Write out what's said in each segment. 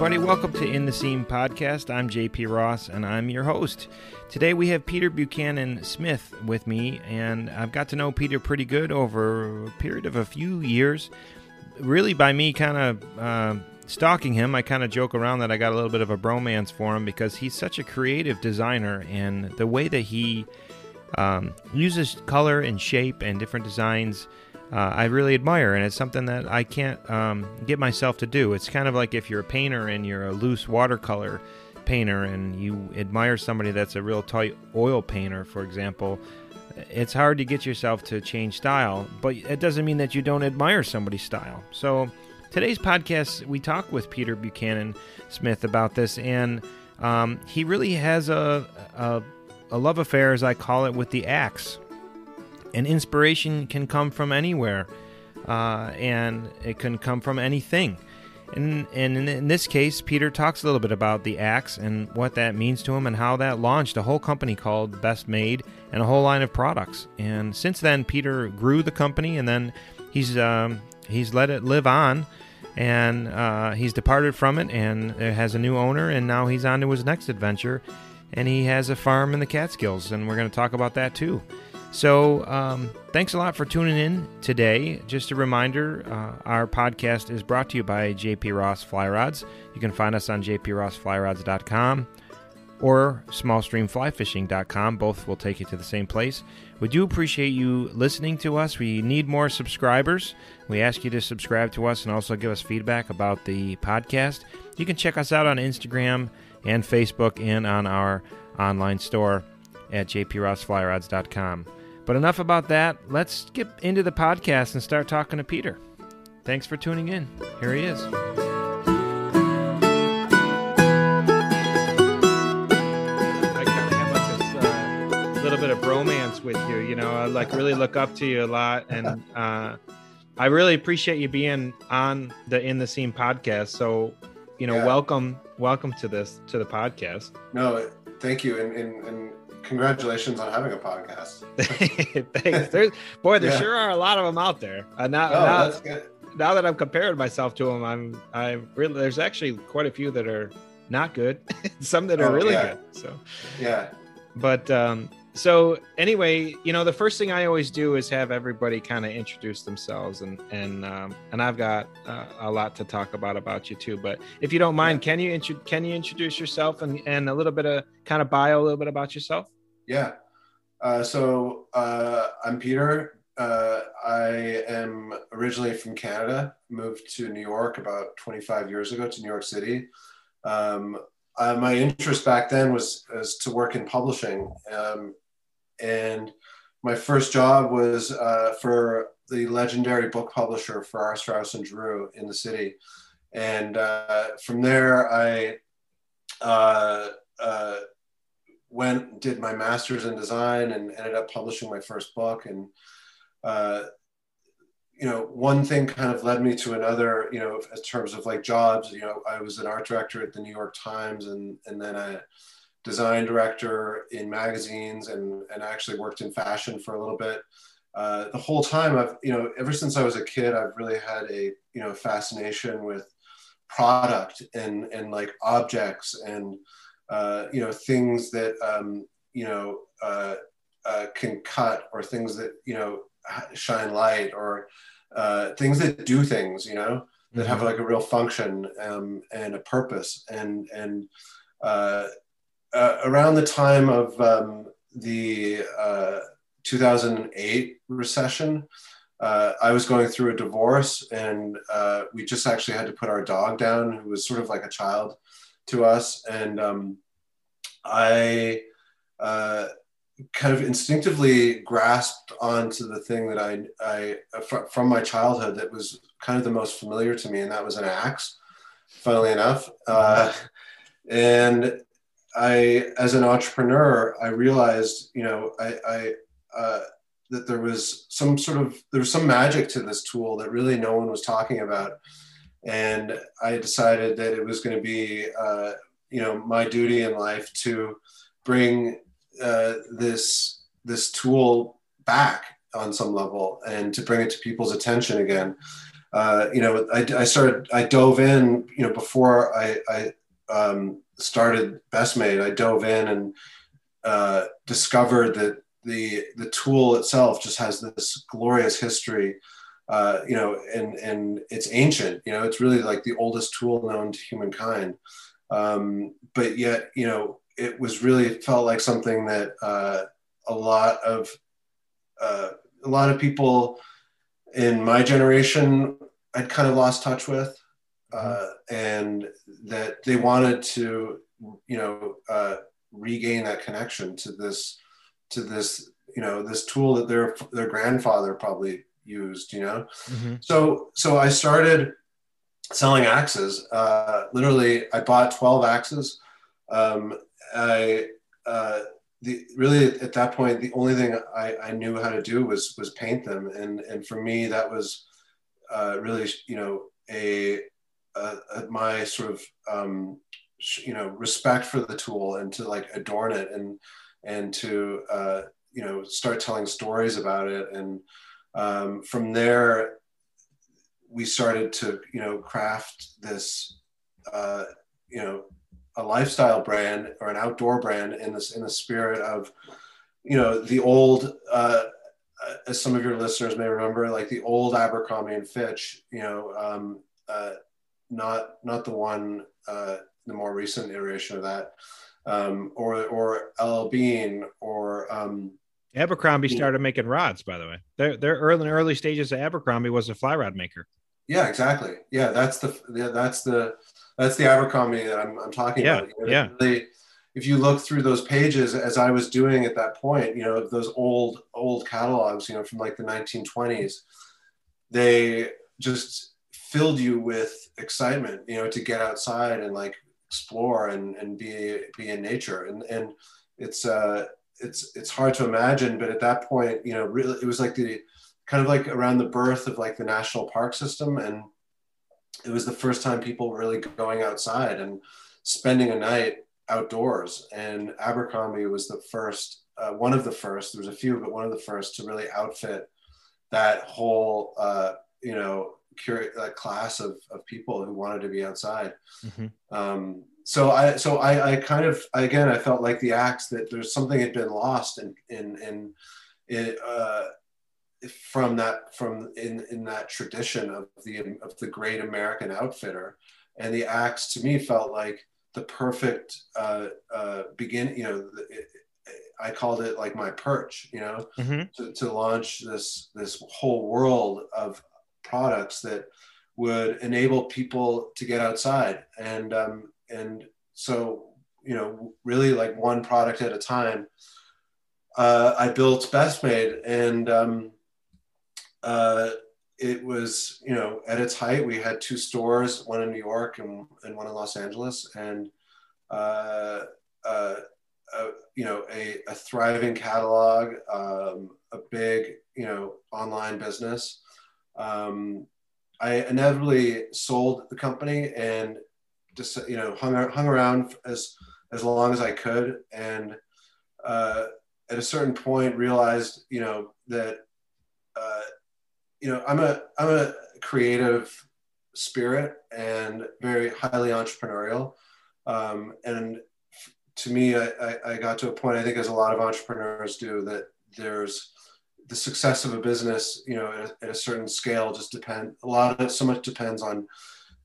everybody. Welcome to In the Seam podcast. I'm JP Ross, and I'm your host. Today we have Peter Buchanan Smith with me, and I've got to know Peter pretty good over a period of a few years. Really, by me kind of uh, stalking him, I kind of joke around that I got a little bit of a bromance for him because he's such a creative designer, and the way that he um, uses color and shape and different designs uh, I really admire, and it's something that I can't um, get myself to do. It's kind of like if you're a painter and you're a loose watercolor painter and you admire somebody that's a real tight oil painter, for example. It's hard to get yourself to change style, but it doesn't mean that you don't admire somebody's style. So, today's podcast, we talk with Peter Buchanan Smith about this, and um, he really has a, a, a love affair, as I call it, with the axe and inspiration can come from anywhere, uh, and it can come from anything. And, and in, this case, Peter talks a little bit about the axe and what that means to him, and how that launched a whole company called Best Made and a whole line of products. And since then, Peter grew the company, and then he's um, he's let it live on, and uh, he's departed from it, and it has a new owner, and now he's on to his next adventure, and he has a farm in the Catskills, and we're going to talk about that too. So, um, thanks a lot for tuning in today. Just a reminder uh, our podcast is brought to you by JP Ross Fly Rods. You can find us on jprossflyrods.com or smallstreamflyfishing.com. Both will take you to the same place. We do appreciate you listening to us. We need more subscribers. We ask you to subscribe to us and also give us feedback about the podcast. You can check us out on Instagram and Facebook and on our online store at jprossflyrods.com. But enough about that. Let's get into the podcast and start talking to Peter. Thanks for tuning in. Here he is. I kind of have like this uh, little bit of romance with you. You know, I like really look up to you a lot, and uh, I really appreciate you being on the In the Seam podcast. So, you know, Yeah. welcome, welcome to this to the podcast. No, thank you, and, and, and congratulations on having a podcast. Thanks. There's, boy, there Yeah. sure are a lot of them out there. Uh, now, Oh, now, that's good. now that I'm comparing myself to them, I'm, I really, there's actually quite a few that are not good, some that are Oh, really yeah. good. So, Yeah, but, um, so anyway, you know, the first thing I always do is have everybody kind of introduce themselves, and and um, and I've got uh, a lot to talk about about you too. But if you don't mind, can you intro- can you introduce yourself and and a little bit of kind of bio, a little bit about yourself? Yeah. Uh, so uh, I'm Peter. Uh, I am originally from Canada. Moved to New York about 25 years ago to New York City. Um, uh, my interest back then was, was to work in publishing, um, and my first job was uh, for the legendary book publisher Farrar, Straus and Giroux in the city. And uh, from there, I went did my master's in design and ended up publishing my first book. And uh, you know, one thing kind of led me to another. You know, in terms of like jobs. You know, I was an art director at the New York Times, and and then a design director in magazines, and and actually worked in fashion for a little bit uh, the whole time I've, you know, ever since I was a kid, I've really had a, you know, fascination with product and, and like objects and, uh, you know, things that, um, you know, uh, uh, can cut or things that, you know, shine light or uh, things that do things, you know, that have like a real function um, and a purpose. And, and uh, uh, around the time of um, the, uh, 2008 recession. Uh, I was going through a divorce, and uh, we just actually had to put our dog down, who was sort of like a child to us. And um, I uh, kind of instinctively grasped onto the thing that I, I fr- from my childhood that was kind of the most familiar to me, and that was an axe. Funnily enough, uh, and I, as an entrepreneur, I realized, you know, I, I uh, that there was some sort of there was some magic to this tool that really no one was talking about, and I decided that it was going to be uh, you know my duty in life to bring uh, this this tool back on some level and to bring it to people's attention again. uh, you know, I, I, started, I dove in, you know, before I, I um, started Best Made, I dove in and uh, discovered that the the tool itself just has this glorious history. Uh, you know, and and it's ancient. You know, it's really like the oldest tool known to humankind. Um, but yet, you know, it was really it felt like something that uh, a lot of uh, a lot of people in my generation I'd kind of lost touch with, mm-hmm. uh, and that they wanted to, you know, uh, regain that connection to this, to this, you know, this tool that their their grandfather probably used, you know. Mm-hmm. So so I started selling axes. Uh, literally, I bought twelve axes. Um, I uh, the really at that point the only thing I, I knew how to do was was paint them and and for me that was uh, really you know a, a, a my sort of um, you know respect for the tool and to like adorn it and and to uh, you know start telling stories about it and um, from there we started to you know craft this uh, you know a lifestyle brand or an outdoor brand in this in the spirit of you know the old uh, as some of your listeners may remember like the old abercrombie and fitch you know um, uh, not not the one uh, the more recent iteration of that um, or or LL Bean or um, Abercrombie started making rods by the way. Their their early early stages of Abercrombie was a fly rod maker yeah exactly yeah that's the yeah, that's the that's the Abercrombie that I'm, I'm talking yeah, about. You know, yeah. Really, if you look through those pages, as I was doing at that point, you know, those old old catalogs, you know, from like the 1920s, they just filled you with excitement, you know, to get outside and like explore and, and be be in nature. And and it's uh it's it's hard to imagine, but at that point, you know, really it was like the kind of like around the birth of like the national park system and it was the first time people were really going outside and spending a night outdoors. And Abercrombie was the first, uh, one of the first, there was a few, but one of the first to really outfit that whole, uh, you know, curi- that class of, of people who wanted to be outside. Mm-hmm. Um, so I, so I, I kind of, again, I felt like the axe that there's something had been lost in, in, in, in uh, from that from in in that tradition of the of the great American outfitter, and the axe to me felt like the perfect uh, uh, begin. You know, it, I called it like my perch. You know, mm-hmm. to, to launch this this whole world of products that would enable people to get outside and um, and so you know really like one product at a time uh, i built best made and um, uh, it was, you know, at its height, we had two stores, one in New York and, and one in Los Angeles, and uh, uh, uh, you know, a, a, thriving catalog, um, a big, you know, online business. Um, I inevitably sold the company and just, you know, hung, hung around as, as long as I could. And uh, at a certain point realized, you know, that you know, I'm a I'm a creative spirit and very highly entrepreneurial. Um, and to me, I, I, got to a point, I think as a lot of entrepreneurs do, that there's the success of a business, you know, at, at a certain scale just depend a lot of so much depends on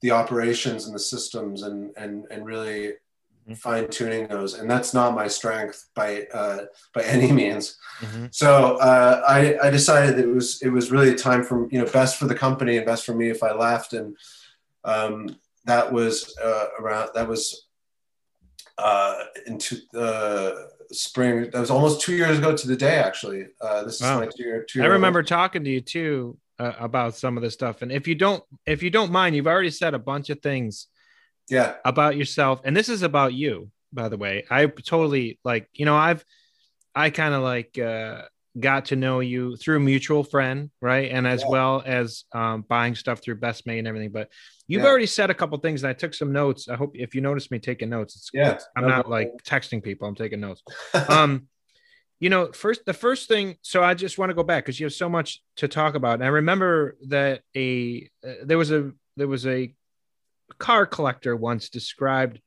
the operations and the systems and and and really mm-hmm. fine tuning those, and that's not my strength by uh, by any means. Mm-hmm. So uh, I, I decided that it was it was really time for you know best for the company and best for me if I left, and um, that was uh, around that was uh, into the spring. That was almost two years ago to the day. Actually, uh, this wow. is my two year. Two year I remember talking to you too uh, about some of this stuff, and if you don't if you don't mind, you've already said a bunch of things yeah about yourself and this is about you by the way i totally like you know i've i kind of like uh got to know you through a mutual friend right and as yeah. well as um, buying stuff through best made and everything but you've yeah. already said a couple things and i took some notes i hope if you notice me taking notes it's yeah i'm no, not no. like texting people i'm taking notes um you know, first the first thing. So I just want to go back because you have so much to talk about. And I remember that a uh, there was a there was a car collector once described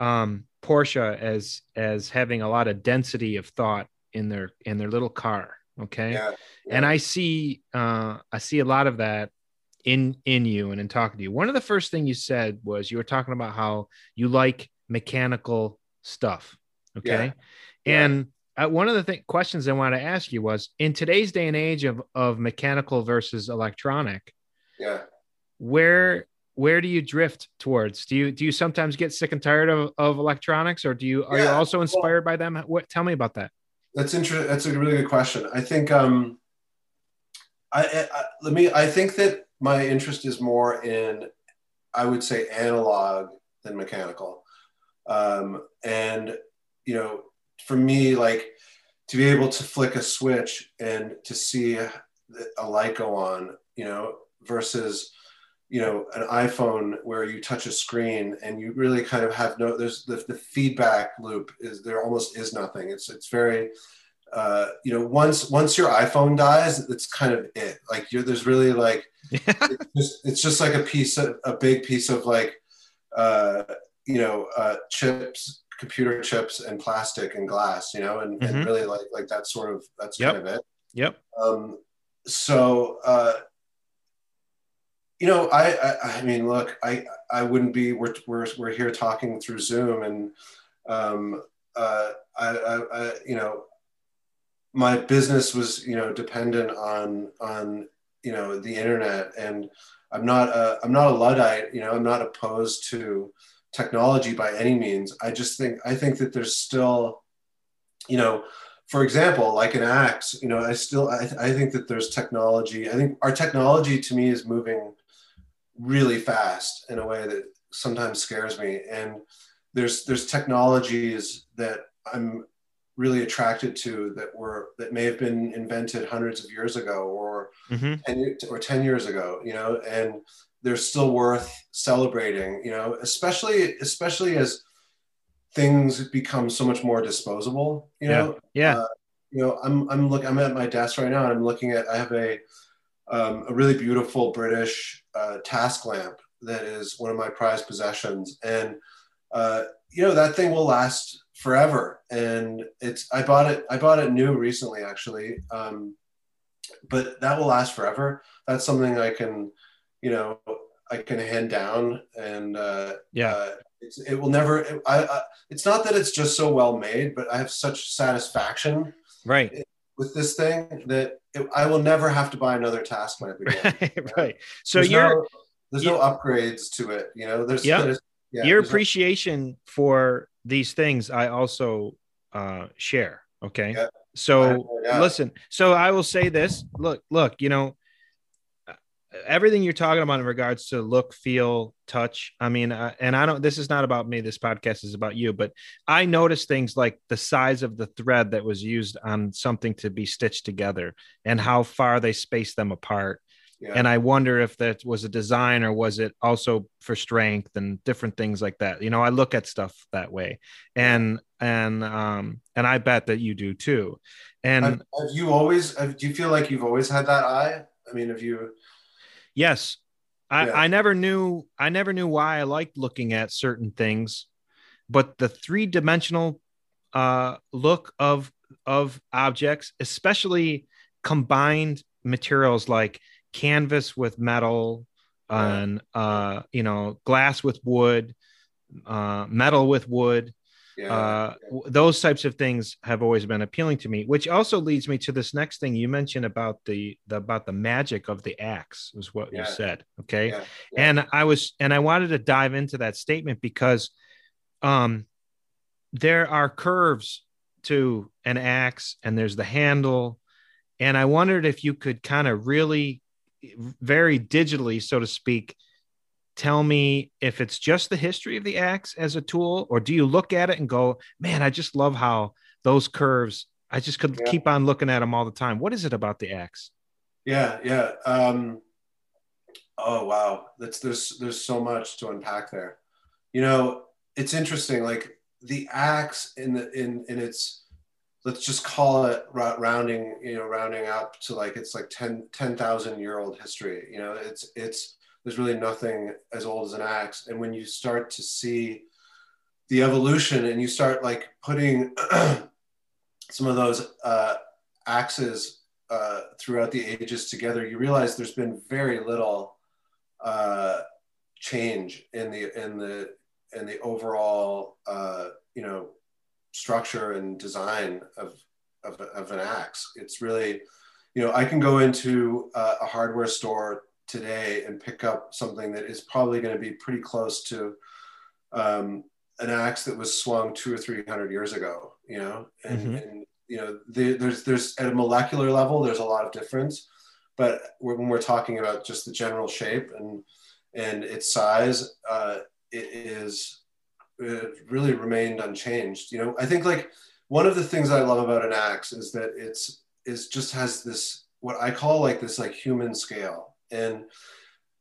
um, Porsche as as having a lot of density of thought in their in their little car. Okay, Yeah. and I see uh, I see a lot of that in in you and in talking to you. One of the first thing you said was you were talking about how you like mechanical stuff. Okay, Yeah. and uh, one of the th- questions I wanted to ask you was in today's day and age of of mechanical versus electronic, yeah. where where do you drift towards? Do you do you sometimes get sick and tired of, of electronics, or do you are you also inspired by them? What tell me about that? That's interesting. That's a really good question. I think um, I, I, let me. I think that my interest is more in, I would say, analog than mechanical, um, and you know, for me, like to be able to flick a switch and to see a light go on, you know, versus you know an iphone where you touch a screen and you really kind of have no there's the, the feedback loop is there almost is nothing it's it's very uh you know once once your iphone dies it's kind of it like you're there's really like it's just, it's just like a piece of a big piece of like uh you know uh chips computer chips and plastic and glass you know and, Mhm. and really like like that sort of that's Yep. kind of it yep. um, so, uh, you know, I, I, I mean, look, I, I wouldn't be, we're, we're, we're here talking through Zoom and, um, uh, I, I, I, you know, my business was, you know, dependent on, on, you know, the internet and I'm not, a, I'm not a Luddite, you know, I'm not opposed to technology by any means. I just think, I think that there's still, you know, for example, like an axe, you know, I still I, I think that there's technology. I think our technology to me is moving really fast in a way that sometimes scares me. And there's there's technologies that I'm really attracted to that were that may have been invented hundreds of years ago or hmm 10, or 10 years ago, you know, and they're still worth celebrating, you know, especially especially as things become so much more disposable, you know, Yeah. uh, you know, I'm I'm look I'm at my desk right now and I'm looking at I have a um, a really beautiful British uh, task lamp that is one of my prized possessions, and uh, you know that thing will last forever. And it's I bought it I bought it new recently actually, um, but that will last forever. That's something I can you know I can hand down and uh, Yeah. uh, it's, it will never. It, I, I, it's not that it's just so well made, but I have such satisfaction right. With this thing that it, I will never have to buy another task lamp again. right. Right. So there's your no, there's no upgrades to it. You know, there's Yeah. there's- yeah, your there's no- appreciation for these things, I also uh, share. Okay. Yeah. So Yeah. listen. So I will say this. Look, look. You know, everything you're talking about in regards to look, feel, touch. I mean, uh, and I don't. This is not about me. This podcast is about you. But I noticed things like the size of the thread that was used on something to be stitched together, and how far they spaced them apart. yeah. And I wonder if that was a design or was it also for strength and different things like that. You know, I look at stuff that way, and and um and I bet that you do too. And have, have you always? Have, do you feel like you've always had that eye? I mean, have you? Yes, I Yeah. I never knew I never knew why I liked looking at certain things, but the three dimensional uh look of of objects, especially combined materials like canvas with metal and uh you know glass with wood uh metal with wood Yeah. uh those types of things have always been appealing to me which also leads me to this next thing you mentioned about the, the about the magic of the axe is what you said okay yeah. yeah. and i was and i wanted to dive into that statement because um there are curves to an axe and there's the handle and i wondered if you could kind of really very digitally so to speak tell me if it's just the history of the axe as a tool or do you look at it and go man i just love how those curves i just could Yeah. keep on looking at them all the time what is it about the axe Yeah, yeah. Um, oh wow, that's there's there's so much to unpack there. You know, it's interesting. Like the axe in the in in its let's just call it rounding, you know, rounding up to like it's like 10 10,000 year old history. You know, it's it's there's really nothing as old as an axe. And when you start to see the evolution and you start like putting some of those uh, axes uh, throughout the ages together, you realize there's been very little uh, change in the in the in the overall uh, you know structure and design of, of, of an axe. It's really, you know, I can go into a, a hardware store today and pick up something that is probably going to be pretty close to um, an axe that was swung two or three hundred years ago. You know, and, mm-hmm. and you know, the, there's there's at a molecular level, there's a lot of difference, but when we're talking about just the general shape and and its size, uh, it is it really remained unchanged. You know, I think like one of the things I love about an axe is that it's is just has this what I call like this like human scale, and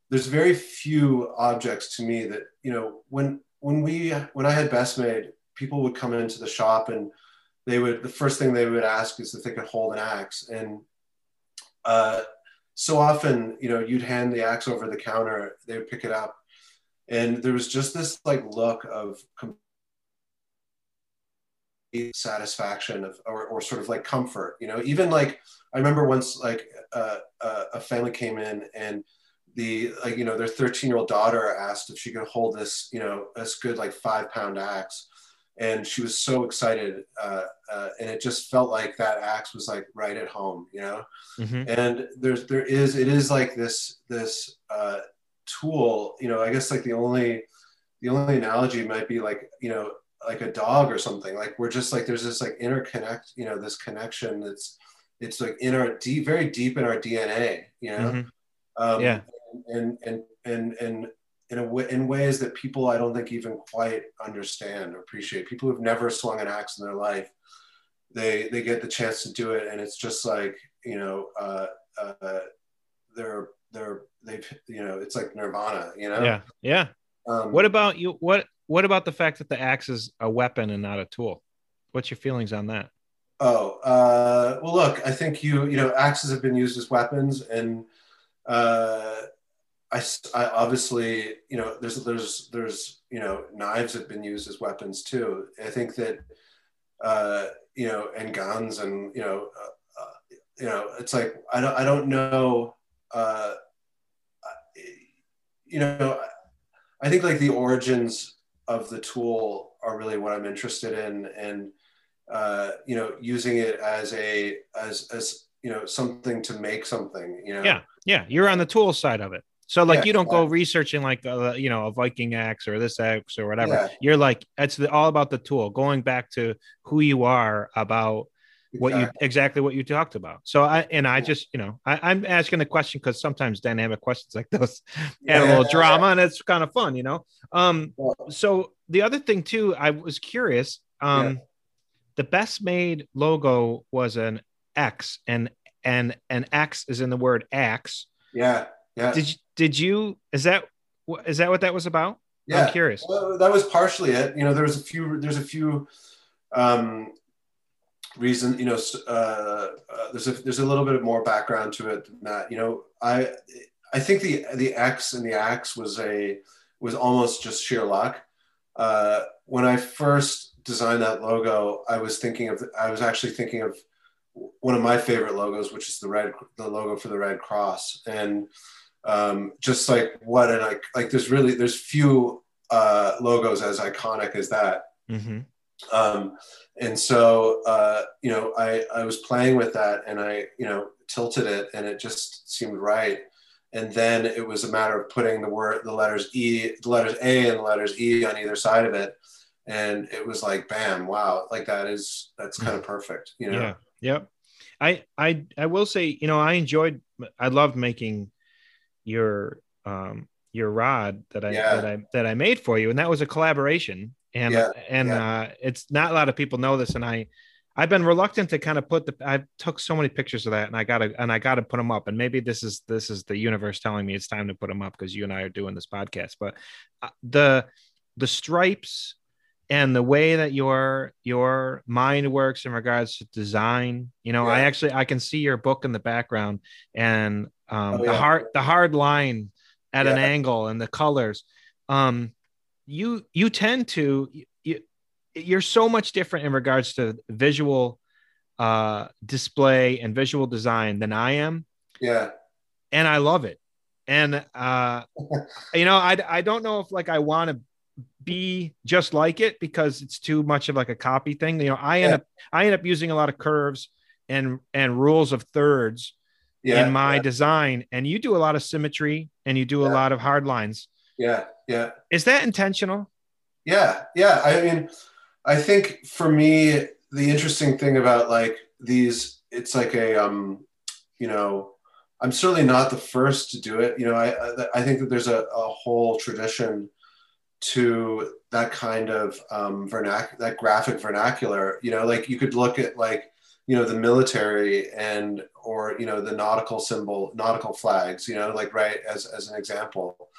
there's very few objects to me that you know when when we when I had best made, people would come into the shop and they would the first thing they would ask is if they could hold an axe. And uh, so often you know you'd hand the axe over the counter they would pick it up. And there was just this like look of satisfaction of or, or sort of like comfort you know? Even like i remember once like uh, uh, a family came in and the like you know their 13 year old daughter asked if she could hold this you know this good like five pound axe. And she was so excited uh, uh, and it just felt like that axe was like right at home you know? Mm-hmm. and there's there is it is like this this uh, tool you know i guess like the only the only analogy might be like you know like a dog or something like we're just like there's this like interconnect you know this connection that's it's like in our deep very deep in our dna you know? Mm-hmm. um, yeah. and and and and in a way, in ways that people I don't think even quite understand or appreciate. People who've never swung an axe in their life, they they get the chance to do it, and it's just like you know, uh, uh, they're they're they've you know it's like nirvana you know? Yeah. Yeah. Um, what about you what what about the fact that the axe is a weapon and not a tool? What's your feelings on that? Oh uh, well look i think you you know axes have been used as weapons and uh, I, I obviously you know there's there's there's you know knives have been used as weapons too. I think that uh, you know and guns and you know uh, uh you know it's like i don't i don't know uh, you know, I think like the origins of the tool are really what I'm interested in, and uh, you know, using it as a as as you know something to make something. You know. Yeah, yeah, you're on the tool side of it. So like yeah, you don't go researching like uh, you know a Viking axe or this axe or whatever. Yeah. You're like it's the, all about the tool. Going back to who you are about what exactly. you exactly what you talked about. So I and I just you know I, am asking the question because sometimes dynamic questions like those yeah. add a little drama and it's kind of fun, you know. Um, so the other thing too, I was curious. Um, yeah. the best made logo was an X, and and an X is in the word axe. Yeah, yeah. Did you, did you is that is that what that was about? Yeah, I'm curious. Well, that was partially it. You know, there was a few. There's a few. Um, reason you know uh, uh, there's a there's a little bit of more background to it than that you know i i think the the x and the axe was a was almost just sheer luck. Uh, when i first designed that logo i was thinking of i was actually thinking of one of my favorite logos which is the red the logo for the red cross. And um, just like what and like like there's really there's few uh, logos as iconic as that. Mm-hmm. Um, and so uh, you know I, I was playing with that and i you know tilted it and it just seemed right. And then it was a matter of putting the word the letters e the letters a and the letters e on either side of it. And it was like bam wow like that is that's kind of mm. perfect you know? Yeah yep. I i i will say you know i enjoyed i loved making your um your rod that i yeah. that i that i made for you. And that was a collaboration and yeah, and yeah. Uh, it's not a lot of people know this and i i've been reluctant to kind of put the i took so many pictures of that and i gotta and i gotta put them up and maybe this is this is the universe telling me it's time to put them up because you and i are doing this podcast but uh, the the stripes and the way that your your mind works in regards to design you know i actually i can see your book in the background and um Oh, the yeah. hard the hard line at an angle and the colors um you you tend to you, you're so much different in regards to visual uh display and visual design than i am Yeah. and I love it. And uh, you know, I I don't know if like I want to be just like it because it's too much of like a copy thing. You know, I end Yeah. up I end up using a lot of curves and and rules of thirds Yeah. in my yeah, design, and you do a lot of symmetry and you do a lot of hard lines. Yeah. Yeah. Is that intentional? Yeah, yeah. I mean, I think for me, the interesting thing about like these, it's like a, um, you know, I'm certainly not the first to do it. You know, I I, think that there's a, a whole tradition to that kind of um, vernac that graphic vernacular. You know, like you could look at like you know the military and or you know the nautical symbol, nautical flags. You know, like right as as an example.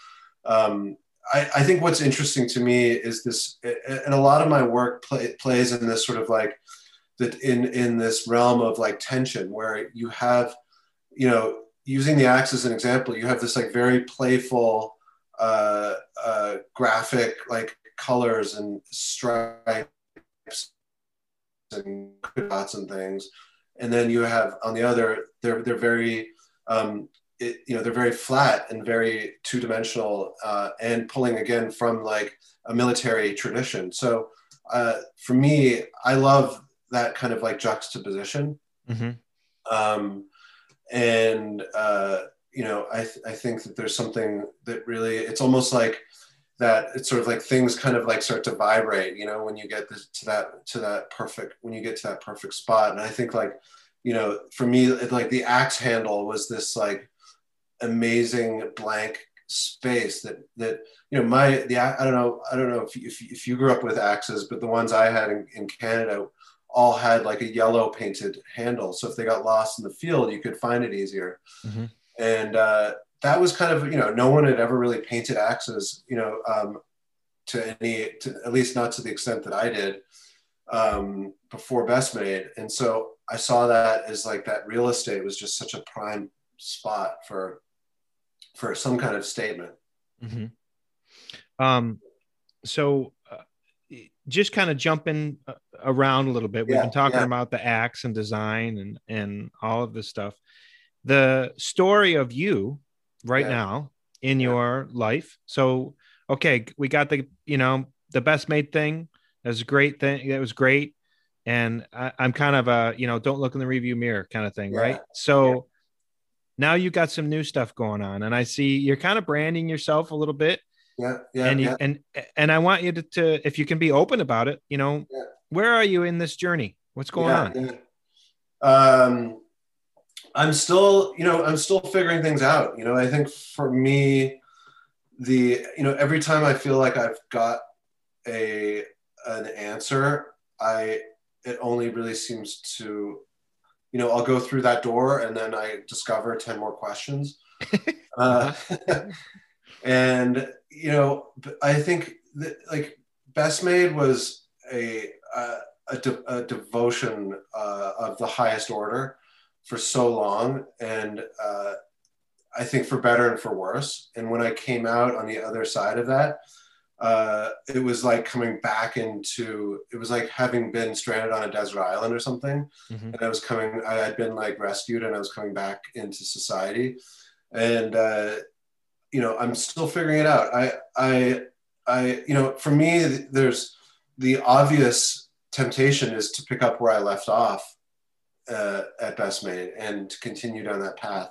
Um, I, I think what's interesting to me is this, and a lot of my work play, plays in this sort of like that in in this realm of like tension, where you have, you know, using the axe as an example, you have this like very playful, uh, uh, graphic like colors and stripes and dots and things, and then you have on the other, they're they're very um, it, you know they're very flat and very two-dimensional uh, and pulling again from like a military tradition. So uh, for me i love that kind of like juxtaposition. Mm-hmm. um, and uh, you know I, th- I think that there's something that really it's almost like that it's sort of like things kind of like start to vibrate you know when you get this, to that to that perfect when you get to that perfect spot. And i think like you know for me it, like the axe handle was this like amazing blank space that that you know my the I don't know I don't know if you, if, if you grew up with axes but the ones I had in, in Canada all had like a yellow painted handle. So if they got lost in the field you could find it easier. Mhm. and uh, that was kind of you know no one had ever really painted axes you know um, to any to, at least not to the extent that I did um, before Best Made. And so I saw that as like that real estate was just such a prime spot for for some kind of statement. Mm-hmm. Um, so uh, just kind of jumping uh, around a little bit. We've Yeah, been talking yeah. about the axe and design and and all of this stuff. The story of you right Yeah. now in your life. So okay, we got the you know the best made thing. That was a great thing. That was great. And I, I'm kind of a you know don't look in the review mirror kind of thing, right? So now you got some new stuff going on, and I see you're kind of branding yourself a little bit Yeah, yeah, and you yeah. and and I want you to, to if you can be open about it, you know, Yeah. where are you in this journey? What's going yeah, on? Um, I'm still, you know, I'm still figuring things out. You know, I think for me, the, you know, every time I feel like I've got a an answer, I it only really seems to, you know, I'll go through that door and then I discover ten more questions. uh, and you know, I think that, like Best Made was a a, a, de- a devotion uh, of the highest order for so long, and uh, I think for better and for worse. And when I came out on the other side of that, uh, it was like coming back into. It was like having been stranded on a desert island or something, Mhm. and I was coming. I had been like rescued, and I was coming back into society, and. Uh, you know i'm still figuring it out i i i you know for me there's the obvious temptation is to pick up where i left off uh, at best made and to continue down that path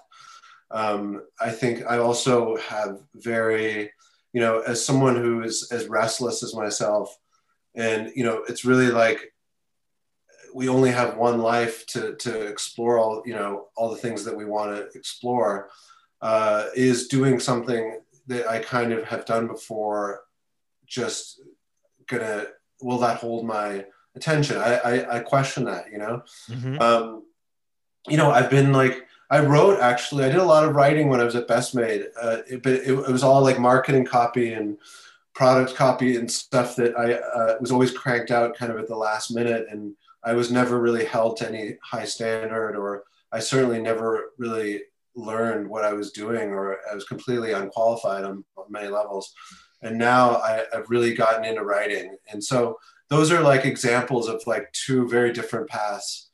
um, i think i also have very you know as someone who is as restless as myself and you know it's really like we only have one life to to explore all you know all the things that we want to explore uh, is doing something that I kind of have done before. Just gonna will that hold my attention? I I, I question that. You know, Mhm. um, you know I've been like I wrote actually I did a lot of writing when I was at Best Made, uh, it, but it, it was all like marketing copy and product copy and stuff that I uh, was always cranked out kind of at the last minute, and I was never really held to any high standard, or I certainly never really learned what I was doing, or I was completely unqualified on, on many levels. And now I, I've really gotten into writing, and so those are like examples of like two very different paths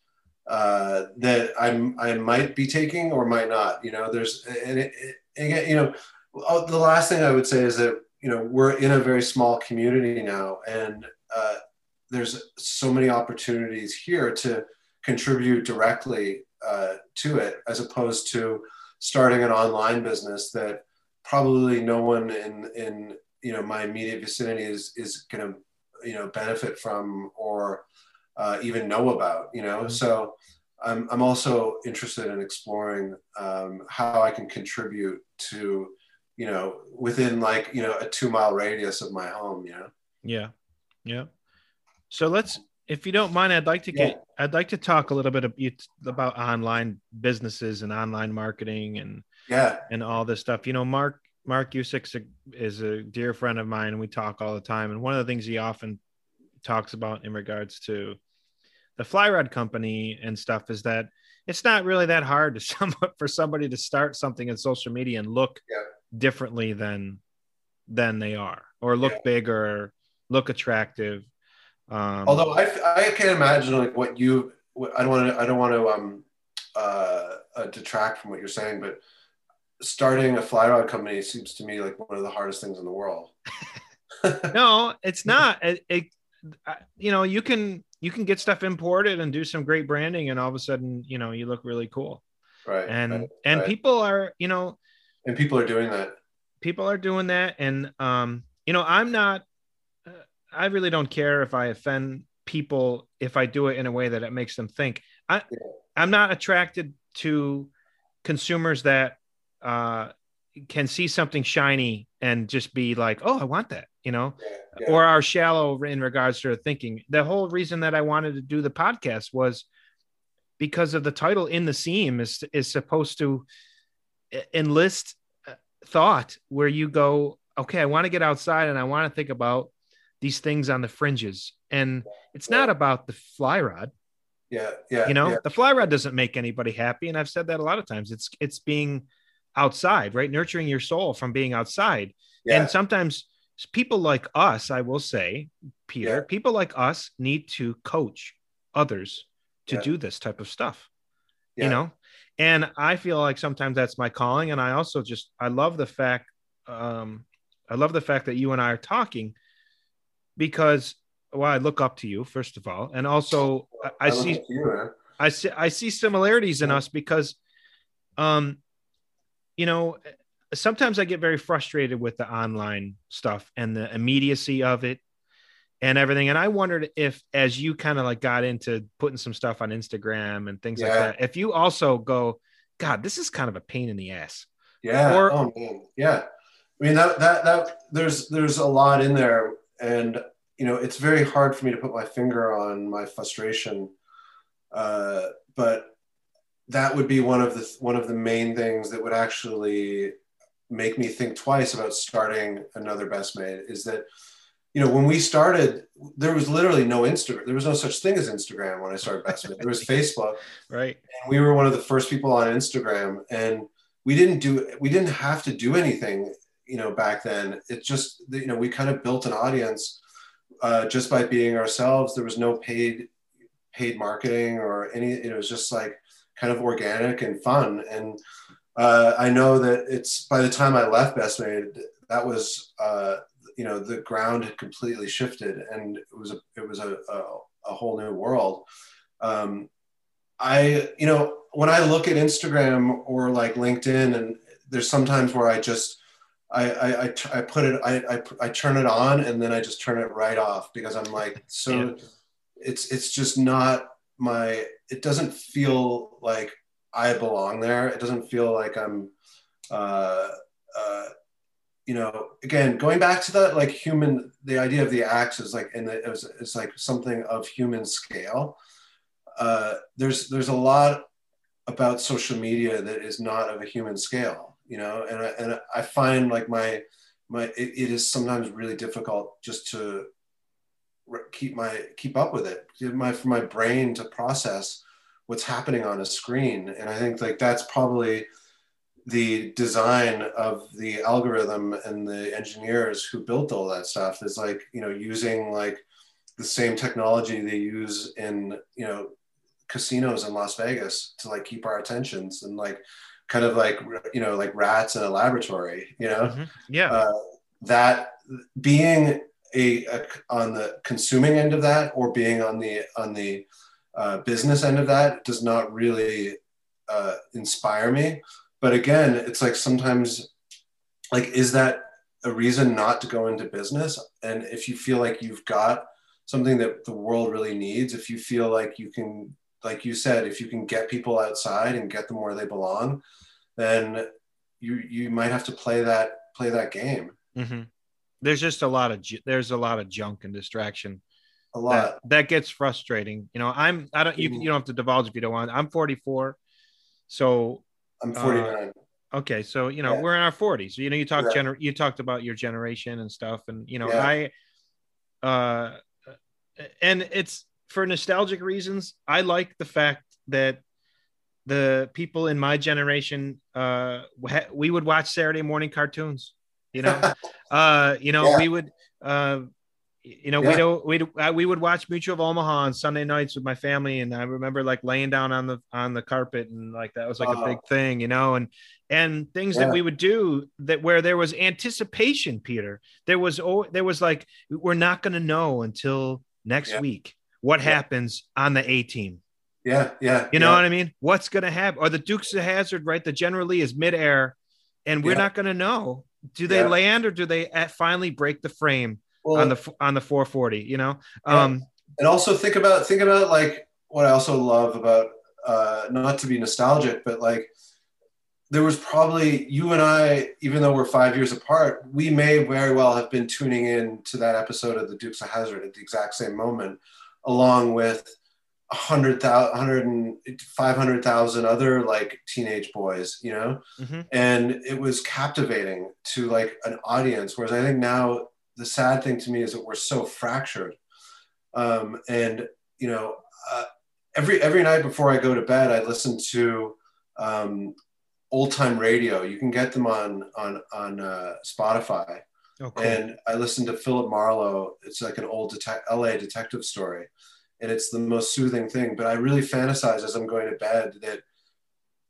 uh, that I'm I might be taking or might not. You know, there's and, it, you know, oh, the last thing I would say is that you know we're in a very small community now, and uh, there's so many opportunities here to contribute directly uh, to it, as opposed to starting an online business that probably no one in in you know my immediate vicinity is is going to you know benefit from or uh, even know about you know? So I'm, I'm also interested in exploring um, how i can contribute to you know within like you know a two mile radius of my home you know? Yeah. Yeah. So let's if you don't mind i'd like to get yeah. i'd like to talk a little bit about online businesses and online marketing and yeah. and all this stuff. You know mark mark Usick is a dear friend of mine and we talk all the time. And one of the things he often talks about in regards to the fly rod company and stuff is that it's not really that hard to some for somebody to start something in social media and look yeah. differently than than they are or look yeah. bigger look attractive um, although I, I can't imagine like what you i don't want to i don't want to um uh, uh, detract from what you're saying but starting a fly rod company seems to me like one of the hardest things in the world no it's not it, it you know you can you can get stuff imported and do some great branding and all of a sudden you know you look really cool. Right and right, and right. people are you know and people are doing that. people are doing that. And um you know i'm not uh, i really don't care if i offend people if i do it in a way that it makes them think. I yeah. i'm not attracted to consumers that uh can see something shiny and just be like oh i want that you know yeah yeah. or are shallow in regards to their thinking. The whole reason that I wanted to do the podcast was because of the title in the seam is is supposed to enlist uh, thought where you go, okay, I want to get outside and I want to think about these things on the fringes. And it's not about the fly rod. Yeah, yeah. You know, yeah. the fly rod doesn't make anybody happy. And I've said that a lot of times. It's it's being outside, right? Nurturing your soul from being outside. Yeah. And sometimes people like us, I will say, Peter, yeah. people like us need to coach others to yeah. do this type of stuff. Yeah. You know, and I feel like sometimes that's my calling. And I also just I love the fact, um, I love the fact that you and I are talking because well, I look up to you first of all, and also I, I, see you, I see I see similarities in us because, um, you know, sometimes I get very frustrated with the online stuff and the immediacy of it and everything. And I wondered if, as you kind of like got into putting some stuff on Instagram and things yeah. like that, if you also go, God, this is kind of a pain in the ass. Yeah. Or, oh, man. Yeah. I mean, that, that, that, there's, there's a lot in there. And, you know, it's very hard for me to put my finger on my frustration. Uh, but that would be one of the, one of the main things that would actually make me think twice about starting another best made is that you know when we started there was literally no instagram there was no such thing as instagram when i started best made there was facebook. Right. And we were one of the first people on instagram and we didn't do we didn't have to do anything you know back then. It just you know we kind of built an audience uh, just by being ourselves. There was no paid paid marketing or any it was just like kind of organic and fun. And uh, I know that it's by the time I left Best Made, that was uh, you know the ground had completely shifted, and it was a it was a a, a whole new world. Um, I you know when I look at Instagram or like LinkedIn, and there's sometimes where I just I, I, I, I put it I, I, I turn it on and then I just turn it right off because I'm like so yeah. it's it's just not my it doesn't feel like I belong there. It doesn't feel like I'm, uh, uh, you know, again, going back to that, like human, the idea of the axe is like, and it was, it's like something of human scale. Uh, there's, there's a lot about social media that is not of a human scale, you know, and I, and I find like my, my it, it is sometimes really difficult just to keep my keep up with it my for my brain to process what's happening on a screen. And i think like that's probably the design of the algorithm and the engineers who built all that stuff is like you know using like the same technology they use in you know casinos in las vegas to like keep our attentions and like kind of like you know like rats in a laboratory you know? Mm-hmm. yeah. Uh, that being a, a, on the consuming end of that or being on the on the uh, business end of that does not really uh, inspire me. But again it's like sometimes like is that a reason not to go into business? And if you feel like you've got something that the world really needs if you feel like you can like you said if you can get people outside and get them where they belong then you you might have to play that play that game. Mm-hmm. There's just a lot of there's a lot of junk and distraction a lot that, that gets frustrating you know i'm i don't you, you don't have to divulge if you don't want i'm 44 so i'm 49 uh, okay so you know yeah. we're in our 40s you know you talked yeah. gener- you talked about your generation and stuff and you know yeah. i uh and it's for nostalgic reasons i like the fact that the people in my generation uh we would watch saturday morning cartoons you know uh you know yeah. we would uh you know, yeah. we don't, we uh, we would watch Mutual of Omaha on Sunday nights with my family, and I remember like laying down on the on the carpet, and like that was like uh, a big thing, you know, and and things yeah. that we would do that where there was anticipation, Peter. There was oh, there was like we're not going to know until next yeah. week what happens on the A team. Yeah, yeah. You know what I mean? What's going to happen? Or the Dukes of Hazzard, right? The General Lee is midair, and we're not going to know do they land or do they finally break the frame well, on the on the 440 you know um and also think about think about like what i also love about uh not to be nostalgic but like there was probably you and i even though we're five years apart we may very well have been tuning in to that episode of the dukes of Hazzard at the exact same moment along with 100,000, 100 500,000 other like teenage boys, you know? Mm-hmm. And it was captivating to like an audience. Whereas I think now the sad thing to me is that we're so fractured. Um, and, you know, uh, every, every night before I go to bed, I listen to um, old time radio. You can get them on, on, on uh, Spotify. Oh, cool. And I listen to Philip Marlowe. It's like an old detec- LA detective story and it's the most soothing thing. But I really fantasize as I'm going to bed that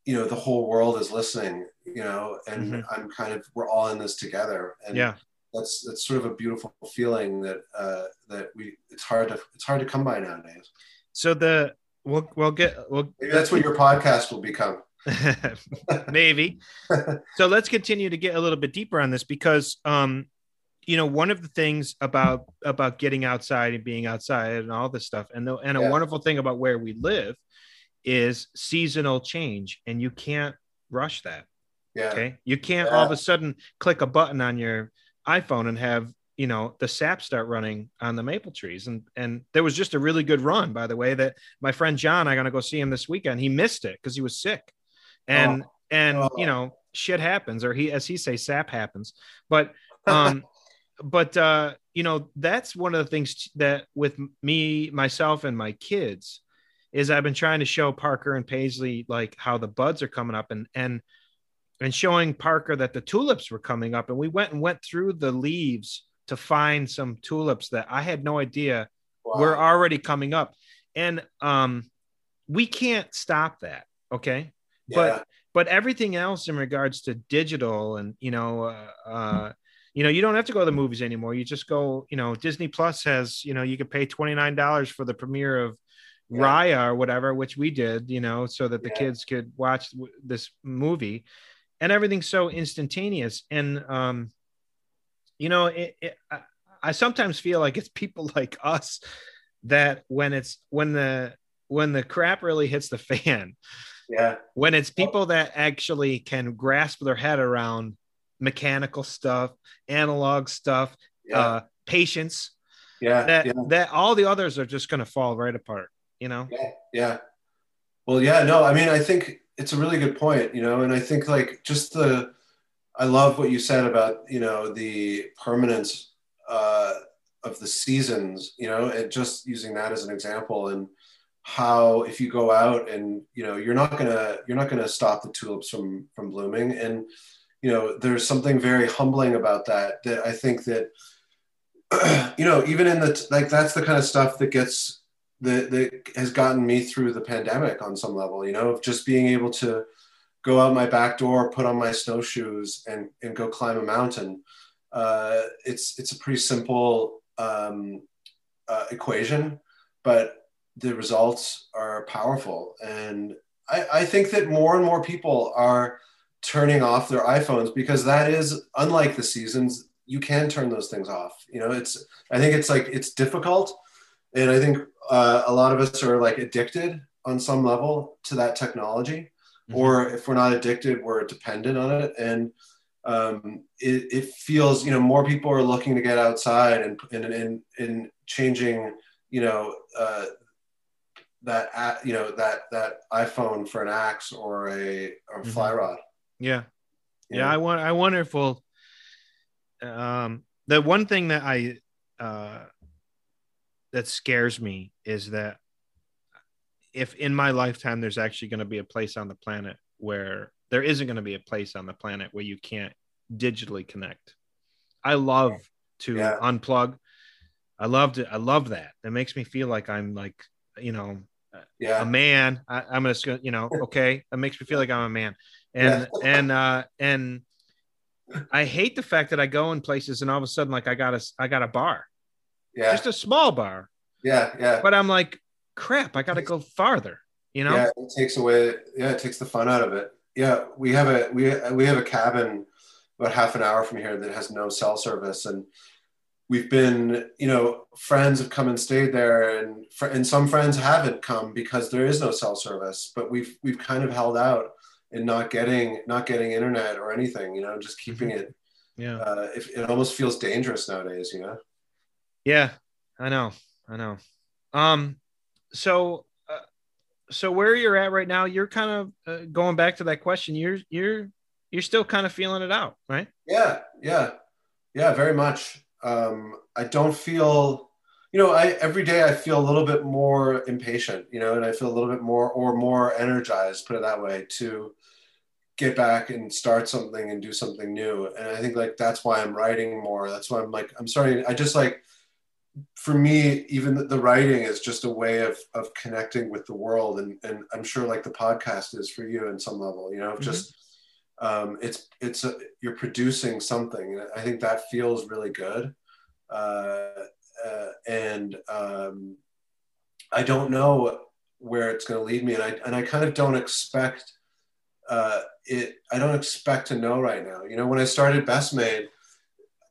you know the whole world is listening, you know, and mm-hmm. I'm kind of we're all in this together. And yeah, that's that's sort of a beautiful feeling that uh, that we it's hard to it's hard to come by nowadays. So the we'll we'll get we'll Maybe that's what your podcast will become. Maybe. so let's continue to get a little bit deeper on this because um you know one of the things about about getting outside and being outside and all this stuff and the, and a yeah. wonderful thing about where we live is seasonal change and you can't rush that yeah okay you can't yeah. all of a sudden click a button on your iphone and have you know the sap start running on the maple trees and and there was just a really good run by the way that my friend john i'm going to go see him this weekend he missed it because he was sick and oh. and oh. you know shit happens or he as he say sap happens but um but uh, you know, that's one of the things that with me, myself, and my kids is I've been trying to show Parker and Paisley like how the buds are coming up and and and showing Parker that the tulips were coming up. And we went and went through the leaves to find some tulips that I had no idea wow. were already coming up. And um, we can't stop that. Okay. Yeah. But but everything else in regards to digital and you know uh, uh, you know, you don't have to go to the movies anymore. You just go, you know, Disney Plus has, you know, you could pay $29 for the premiere of yeah. Raya or whatever, which we did, you know, so that the yeah. kids could watch this movie and everything's so instantaneous. And, um, you know, it, it, I, I sometimes feel like it's people like us that when it's when the when the crap really hits the fan, yeah, when it's people that actually can grasp their head around mechanical stuff, analog stuff, yeah. uh, patience. Yeah that, yeah. that all the others are just going to fall right apart, you know? Yeah. Yeah. Well, yeah, no, I mean, I think it's a really good point, you know, and I think like just the, I love what you said about you know the permanence uh, of the seasons. You know, and just using that as an example, and how if you go out and you know you're not gonna you're not gonna stop the tulips from from blooming, and you know there's something very humbling about that. That I think that you know even in the like that's the kind of stuff that gets that that has gotten me through the pandemic on some level. You know, of just being able to go out my back door, put on my snowshoes, and and go climb a mountain. Uh, it's it's a pretty simple um, uh, equation, but the results are powerful. And I, I think that more and more people are turning off their iPhones because that is unlike the seasons. You can turn those things off. You know, it's I think it's like it's difficult, and I think uh, a lot of us are like addicted on some level to that technology mm-hmm. or if we're not addicted, we're dependent on it. And um, it, it, feels, you know, more people are looking to get outside and and and, and changing, you know, uh, that you know that that iPhone for an axe or a or mm-hmm. fly rod. Yeah, yeah. yeah I want. I wonder if we'll. Um, the one thing that I uh, that scares me is that if in my lifetime there's actually going to be a place on the planet where there isn't going to be a place on the planet where you can't digitally connect. I love to yeah. unplug. I loved it. I love that. It makes me feel like I'm like, you know, yeah. a man. I, am just gonna, you know, okay. It makes me feel like I'm a man. And yeah. and uh and I hate the fact that I go in places and all of a sudden like I got a I got a bar. Yeah. Just a small bar. Yeah, yeah. But I'm like, crap, I got to go farther. You know? Yeah, it takes away. Yeah, it takes the fun out of it. Yeah, we have a we we have a cabin about half an hour from here that has no cell service, and we've been, you know, friends have come and stayed there, and fr- and some friends haven't come because there is no cell service. But we've we've kind of held out and not getting not getting internet or anything. You know, just keeping mm-hmm. it. Yeah. Uh, if, it almost feels dangerous nowadays. You know. Yeah, I know. I know. Um, so uh, so where you're at right now you're kind of uh, going back to that question you're you're you're still kind of feeling it out right yeah yeah yeah very much um i don't feel you know i every day i feel a little bit more impatient you know and i feel a little bit more or more energized put it that way to get back and start something and do something new and i think like that's why i'm writing more that's why i'm like i'm starting i just like for me, even the writing is just a way of of connecting with the world, and and I'm sure like the podcast is for you in some level. You know, mm-hmm. just um, it's it's a, you're producing something. I think that feels really good, uh, uh, and um, I don't know where it's going to lead me, and I and I kind of don't expect uh, it. I don't expect to know right now. You know, when I started Best Made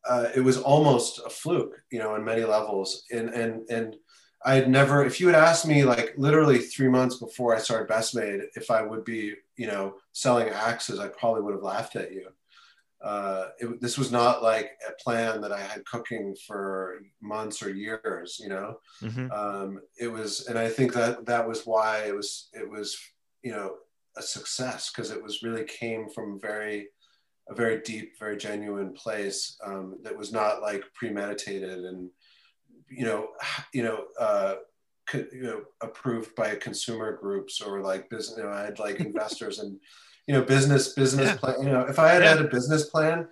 uh, it was almost a fluke, you know, in many levels. And and and I had never, if you had asked me like literally three months before I started Best Made, if I would be, you know, selling axes, I probably would have laughed at you. Uh, it, this was not like a plan that I had cooking for months or years, you know. Mm-hmm. Um, it was, and I think that that was why it was, it was, you know, a success because it was really came from very a very deep, very genuine place um, that was not like premeditated and you know, you know, uh, you know, approved by consumer groups or like business. You know, I had like investors and you know, business business yeah. plan. You know, if I had yeah. had a business plan,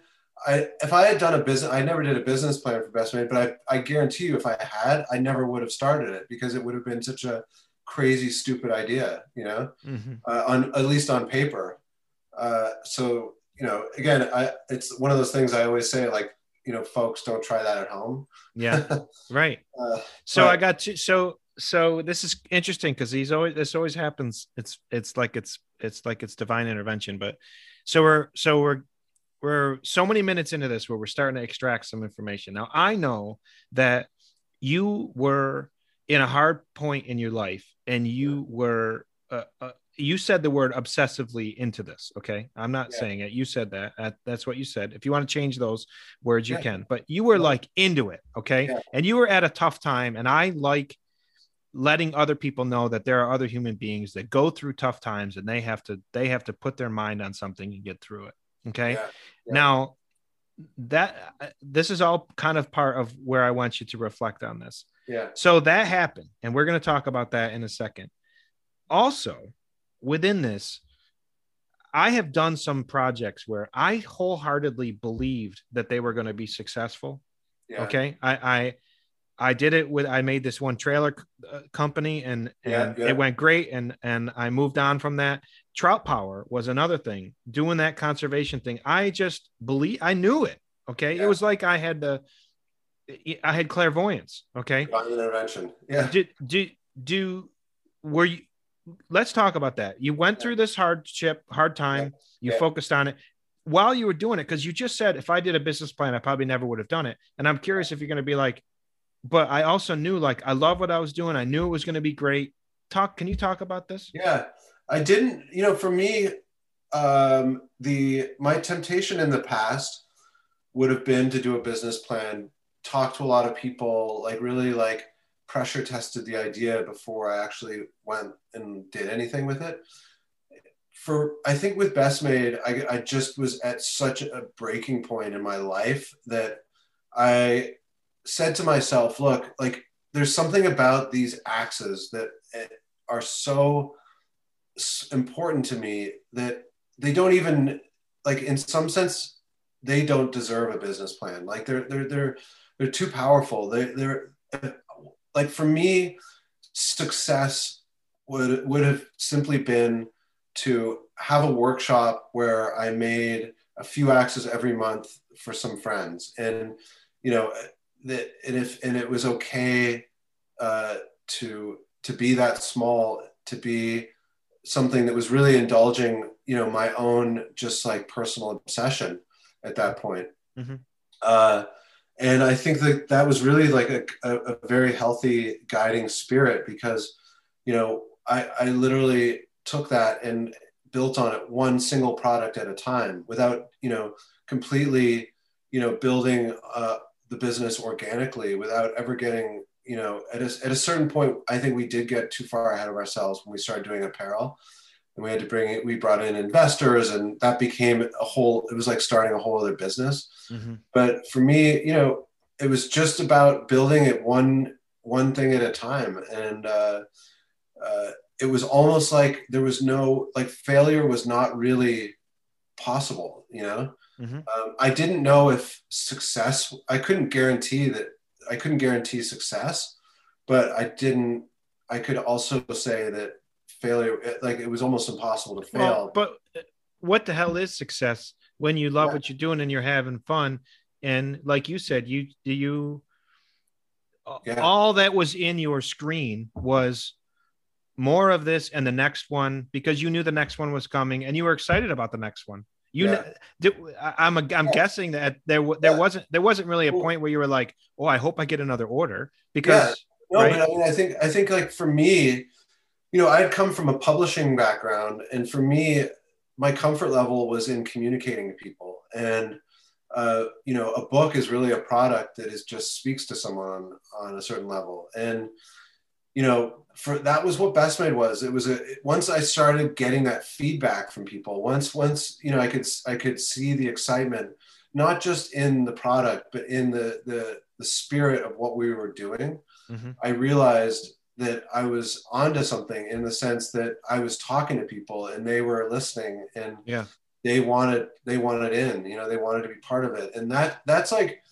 I if I had done a business, I never did a business plan for Best Made, but I I guarantee you, if I had, I never would have started it because it would have been such a crazy, stupid idea. You know, mm-hmm. uh, on at least on paper. Uh, so you know, again, I, it's one of those things I always say, like, you know, folks don't try that at home. Yeah. Right. uh, so but, I got to, so, so this is interesting because these always, this always happens. It's, it's like, it's, it's like it's divine intervention, but so we're, so we're, we're so many minutes into this where we're starting to extract some information. Now I know that you were in a hard point in your life and you were uh, uh, you said the word obsessively into this. Okay. I'm not yeah. saying it. You said that. That's what you said. If you want to change those words, you yeah. can, but you were like into it. Okay. Yeah. And you were at a tough time. And I like letting other people know that there are other human beings that go through tough times and they have to, they have to put their mind on something and get through it. Okay. Now, that this is all kind of part of where I want you to reflect on this. Yeah. So that happened, and we're going to talk about that in a second. Also, within this, I have done some projects where I wholeheartedly believed that they were going to be successful. Yeah. Okay, I, I I did it with I made this one trailer uh, company and Yeah, and yeah. it went great and and I moved on from that. Trout power was another thing. Doing that conservation thing, I just believe I knew it. Okay, it was like I had the I had clairvoyance. Okay, Divine intervention. Yeah. do do do were you let's talk about that. You went through this hardship hard time. You Yeah. focused on it while you were doing it because you just said if i did a business plan i probably never would have done it. And i'm curious if you're going to be like but i also knew like i love what i was doing. I knew it was going to be great. Talk can you talk about this? Yeah, I didn't. You know, for me, um, the my temptation in the past would have been to do a business plan, talk to a lot of people, like really like pressure tested the idea before I actually went and did anything with it. For I think with Best Made, I, I just was at such a breaking point in my life that I said to myself, look, like there's something about these axes that eh, are so important to me that they don't even like in some sense they don't deserve a business plan like they're they're they're they're too powerful they they're like for me success would would have simply been to have a workshop where i made a few axes every month for some friends and you know that and if and it was okay uh, to to be that small to be something that was really indulging you know my own just like personal obsession at that point Mhm. uh, and i think that that was really like a, a, a very healthy guiding spirit because you know I, I literally took that and built on it one single product at a time without you know completely you know building uh, the business organically without ever getting you know at a, at a certain point i think we did get too far ahead of ourselves when we started doing apparel and we had to bring it we brought in investors and that became a whole it was like starting a whole other business Mhm. but for me you know it was just about building it one one thing at a time and uh, uh, it was almost like there was no like failure was not really possible you know Mhm. um, i didn't know if success i couldn't guarantee that i couldn't guarantee success but i didn't i could also say that failure like it was almost impossible to fail Well, but what the hell is success when you love Yeah. what you're doing and you're having fun? And like you said, you do you Yeah. all that was in your screen was more of this and the next one because you knew the next one was coming and you were excited about the next one. You, Yeah. kn- did, I- I'm I'm Yeah. guessing that there there Yeah. wasn't there wasn't really a point where you were like, oh, I hope I get another order because No, right? but I mean, I think I think like for me, you know, I had come from a publishing background, and for me, my comfort level was in communicating to people, and uh, you know, a book is really a product that is just speaks to someone on, a certain level, and you know, for that was what Best Made was. It was a once I started getting that feedback from people, once once you know, I could I could see the excitement, not just in the product, but in the the the spirit of what we were doing. Mhm. I realized that I was onto something in the sense that I was talking to people and they were listening and Yeah. they wanted they wanted in, you know, they wanted to be part of it. And that that's like,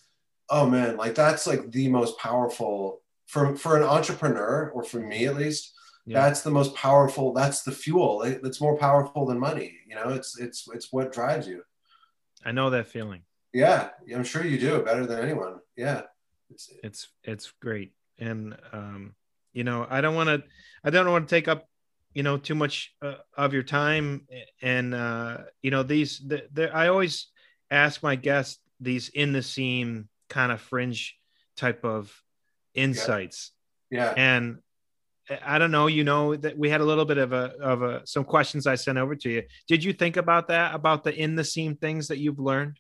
oh man, like that's like the most powerful for for an entrepreneur or for me at least. Yeah. That's the most powerful. That's the fuel. It's more powerful than money. You know, it's it's it's what drives you. I know that feeling. Yeah, I'm sure you do better than anyone. Yeah, it's, it's it's great and um you know i don't want to i don't want to take up you know too much uh, of your time and uh you know these the, the, i always ask my guests these in the seam kind of fringe type of insights yeah. and I don't know, you know, that we had a little bit of a of a some questions I sent over to you. Did you think about that about the in the seam things that you've learned?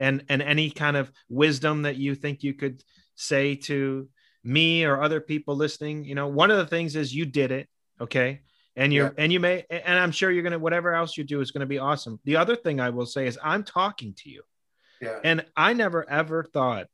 And and any kind of wisdom that you think you could say to me or other people listening? You know, one of the things is you did it, okay? and you're Yeah. and you may and i'm sure you're gonna whatever else you do is gonna be awesome the other thing i will say is i'm talking to you Yeah. and i never ever thought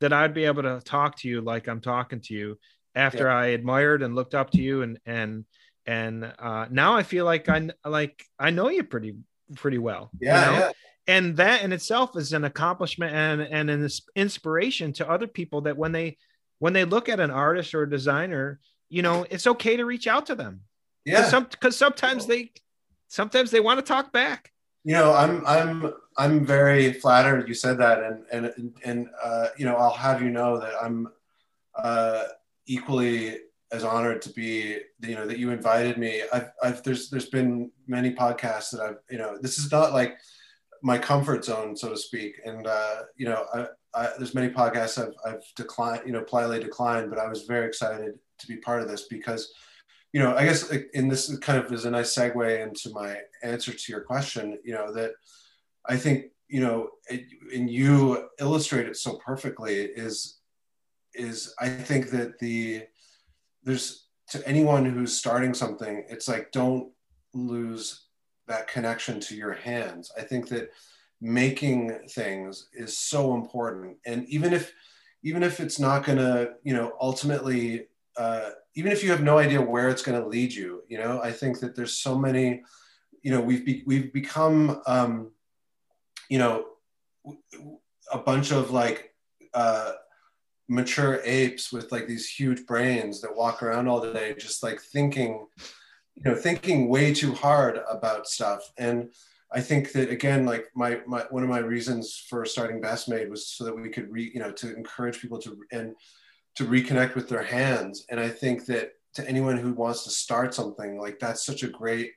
that i'd be able to talk to you like i'm talking to you after i admired and looked up to you and and and uh now i feel like i like i know you pretty pretty well you Yeah. know? yeah. and that in itself is an accomplishment and and an inspiration to other people that when they when they look at an artist or a designer you know it's okay to reach out to them. Yeah. because some, 'cause sometimes they sometimes they want to talk back. You know i'm i'm i'm very flattered you said that and and and uh, you know i'll have you know that i'm uh, equally as honored to be you know that you invited me. I've, I've there's there's been many podcasts that i've you know this is not like my comfort zone so to speak. And uh, you know I, I, there's many podcasts I've, I've declined you know politely declined but i was very excited to be part of this because you know, I guess in this kind of is a nice segue into my answer to your question, you know, that I think, you know, it, and you illustrate it so perfectly is, is I think that the, there's to anyone who's starting something, it's like, don't lose that connection to your hands. I think that making things is so important. And even if, even if it's not going to, you know, ultimately, uh, even if you have no idea where it's going to lead you, you know, I think that there's so many, you know, we've be, we've become, um, you know, a bunch of like uh, mature apes with like these huge brains that walk around all day, just like thinking, you know, thinking way too hard about stuff. And I think that again, like my, my one of my reasons for starting Best Made was so that we could re, you know, to encourage people to and to reconnect with their hands. And I think that to anyone who wants to start something, like that's such a great,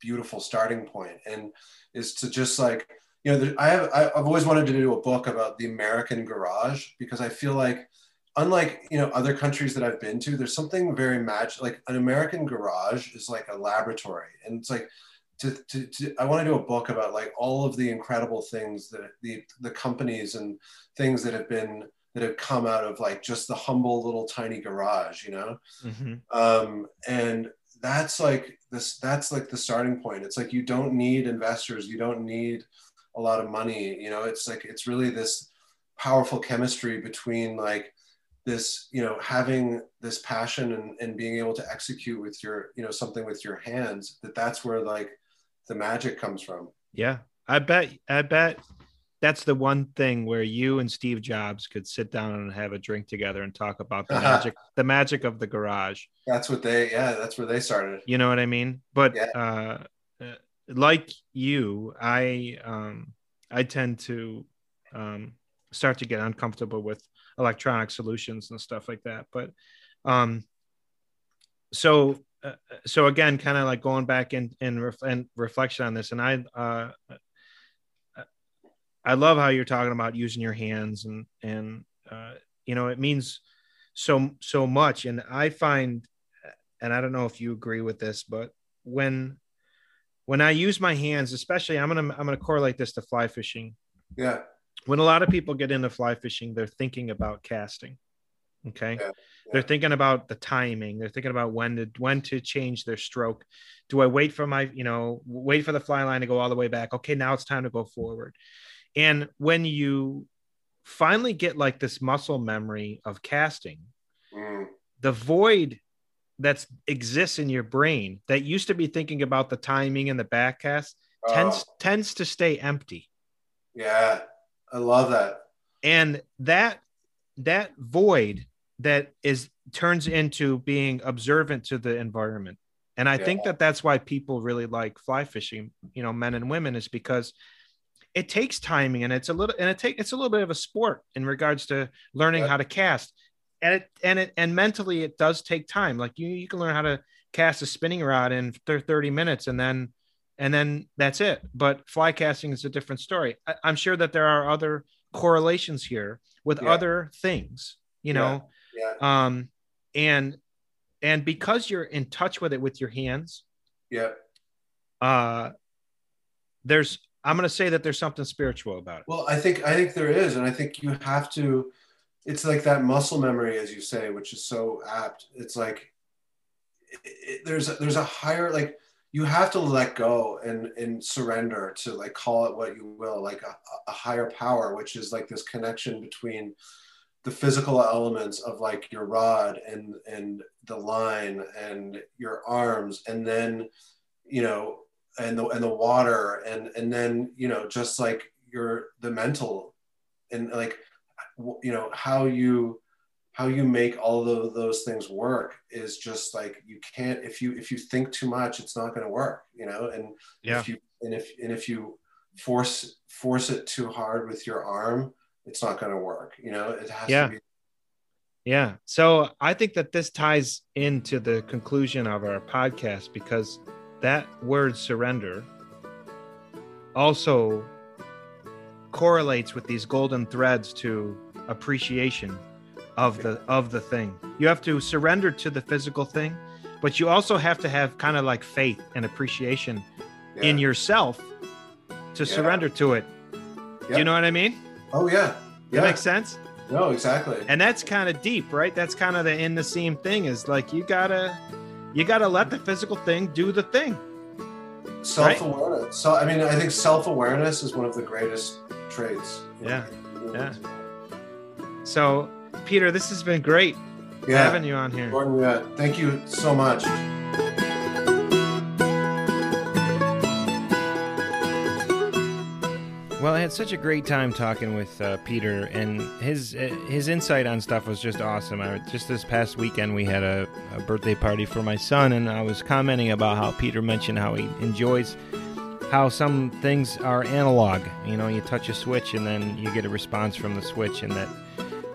beautiful starting point. And is to just like, you know, I have, I've always wanted to do a book about the American garage because I feel like, unlike, you know, other countries that I've been to, there's something very magic, like an American garage is like a laboratory. And it's like, to, to, to, I want to do a book about like all of the incredible things that the, the companies and things that have been that have come out of like just the humble little tiny garage, you know? mm-hmm. Um, and that's like this, that's like the starting point. It's like, you don't need investors. You don't need a lot of money. You know, it's like, it's really this powerful chemistry between like this, you know, having this passion and, and being able to execute with your, you know, something with your hands that that's where like the magic comes from. Yeah. I bet, I bet that's the one thing where you and Steve Jobs could sit down and have a drink together and talk about the magic, the magic of the garage. That's what they, yeah, that's where they started. You know what I mean? But Yeah. uh, uh, like you, I um, I tend to um, start to get uncomfortable with electronic solutions and stuff like that. But um, so uh, so again, kind of like going back in in, ref- reflection on this, and I uh, I love how you're talking about using your hands and and uh, you know it means so so much, and I find and I don't know if you agree with this, but when when I use my hands, especially I'm gonna I'm gonna correlate this to fly fishing. Yeah. When a lot of people get into fly fishing, they're thinking about casting. Okay. Yeah, They're thinking about the timing. They're thinking about when to when to change their stroke. Do I wait for my, you know, wait for the fly line to go all the way back? Okay, now it's time to go forward. And when you finally get like this muscle memory of casting, Mm. the void that exists in your brain that used to be thinking about the timing and the back cast tends Oh, tends to stay empty yeah. I love that. and that that void that is turns into being observant to the environment. And i Yeah. think that that's why people really like fly fishing you know men and women is because it takes timing and it's a little and it take it's a little bit of a sport in regards to learning how to cast. And it and it and mentally it does take time. Like you you can learn how to cast a spinning rod in 30 minutes and then and then that's it. But fly casting is a different story. I, i'm sure that there are other correlations here with Yeah. other things you know Yeah. um and and because you're in touch with it with your hands Yeah. uh there's i'm going to say that there's something spiritual about it Well, I think I think there is, and I think you have to. It's like that muscle memory, as you say, which is so apt. It's like it, there's a, there's a higher like you have to let go and and surrender to like call it what you will like a, a higher power which is like this connection between the physical elements of like your rod and and the line and your arms and then you know and the and the water and and then you know just like your the mental and like you know how you how you make all of those things work is just like you can't if you if you think too much it's not going to work you know and yeah. if you and if and if you force force it too hard with your arm it's not going to work you know it has yeah. to be yeah so i think that this ties into the conclusion of our podcast because that word surrender also correlates with these golden threads to appreciation of the of the thing. You have to surrender to the physical thing, but you also have to have kind of like faith and appreciation yeah. in yourself to Yeah. surrender to it. Yeah. You know what I mean? Oh yeah yeah That makes sense. no exactly And that's kind of deep, right? That's kind of the in the same thing is like you gotta you gotta let the physical thing do the thing. self-awareness so i mean i think self-awareness is one of the greatest traits Yeah. Yeah. So, Peter, this has been great yeah having you on here. Gordon, yeah, thank you so much. Well, I had such a great time talking with uh, Peter, and his uh, his insight on stuff was just awesome. I, just this past weekend, we had a, a birthday party for my son, and I was commenting about how Peter mentioned how he enjoys how some things are analog. You know, you touch a switch, and then you get a response from the switch, and that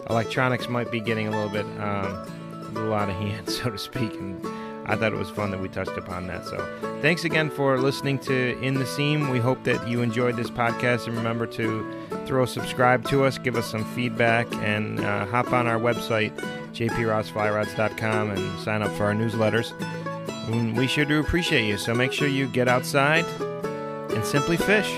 electronics might be getting a little bit um, a little out of hand, so to speak. And I thought it was fun that we touched upon that. So thanks again for listening to In the Seam. We hope that you enjoyed this podcast and remember to throw subscribe to us, give us some feedback, and uh, hop on our website, jprossflyrods.com, and sign up for our newsletters. And we sure do appreciate you. So make sure you get outside and simply fish.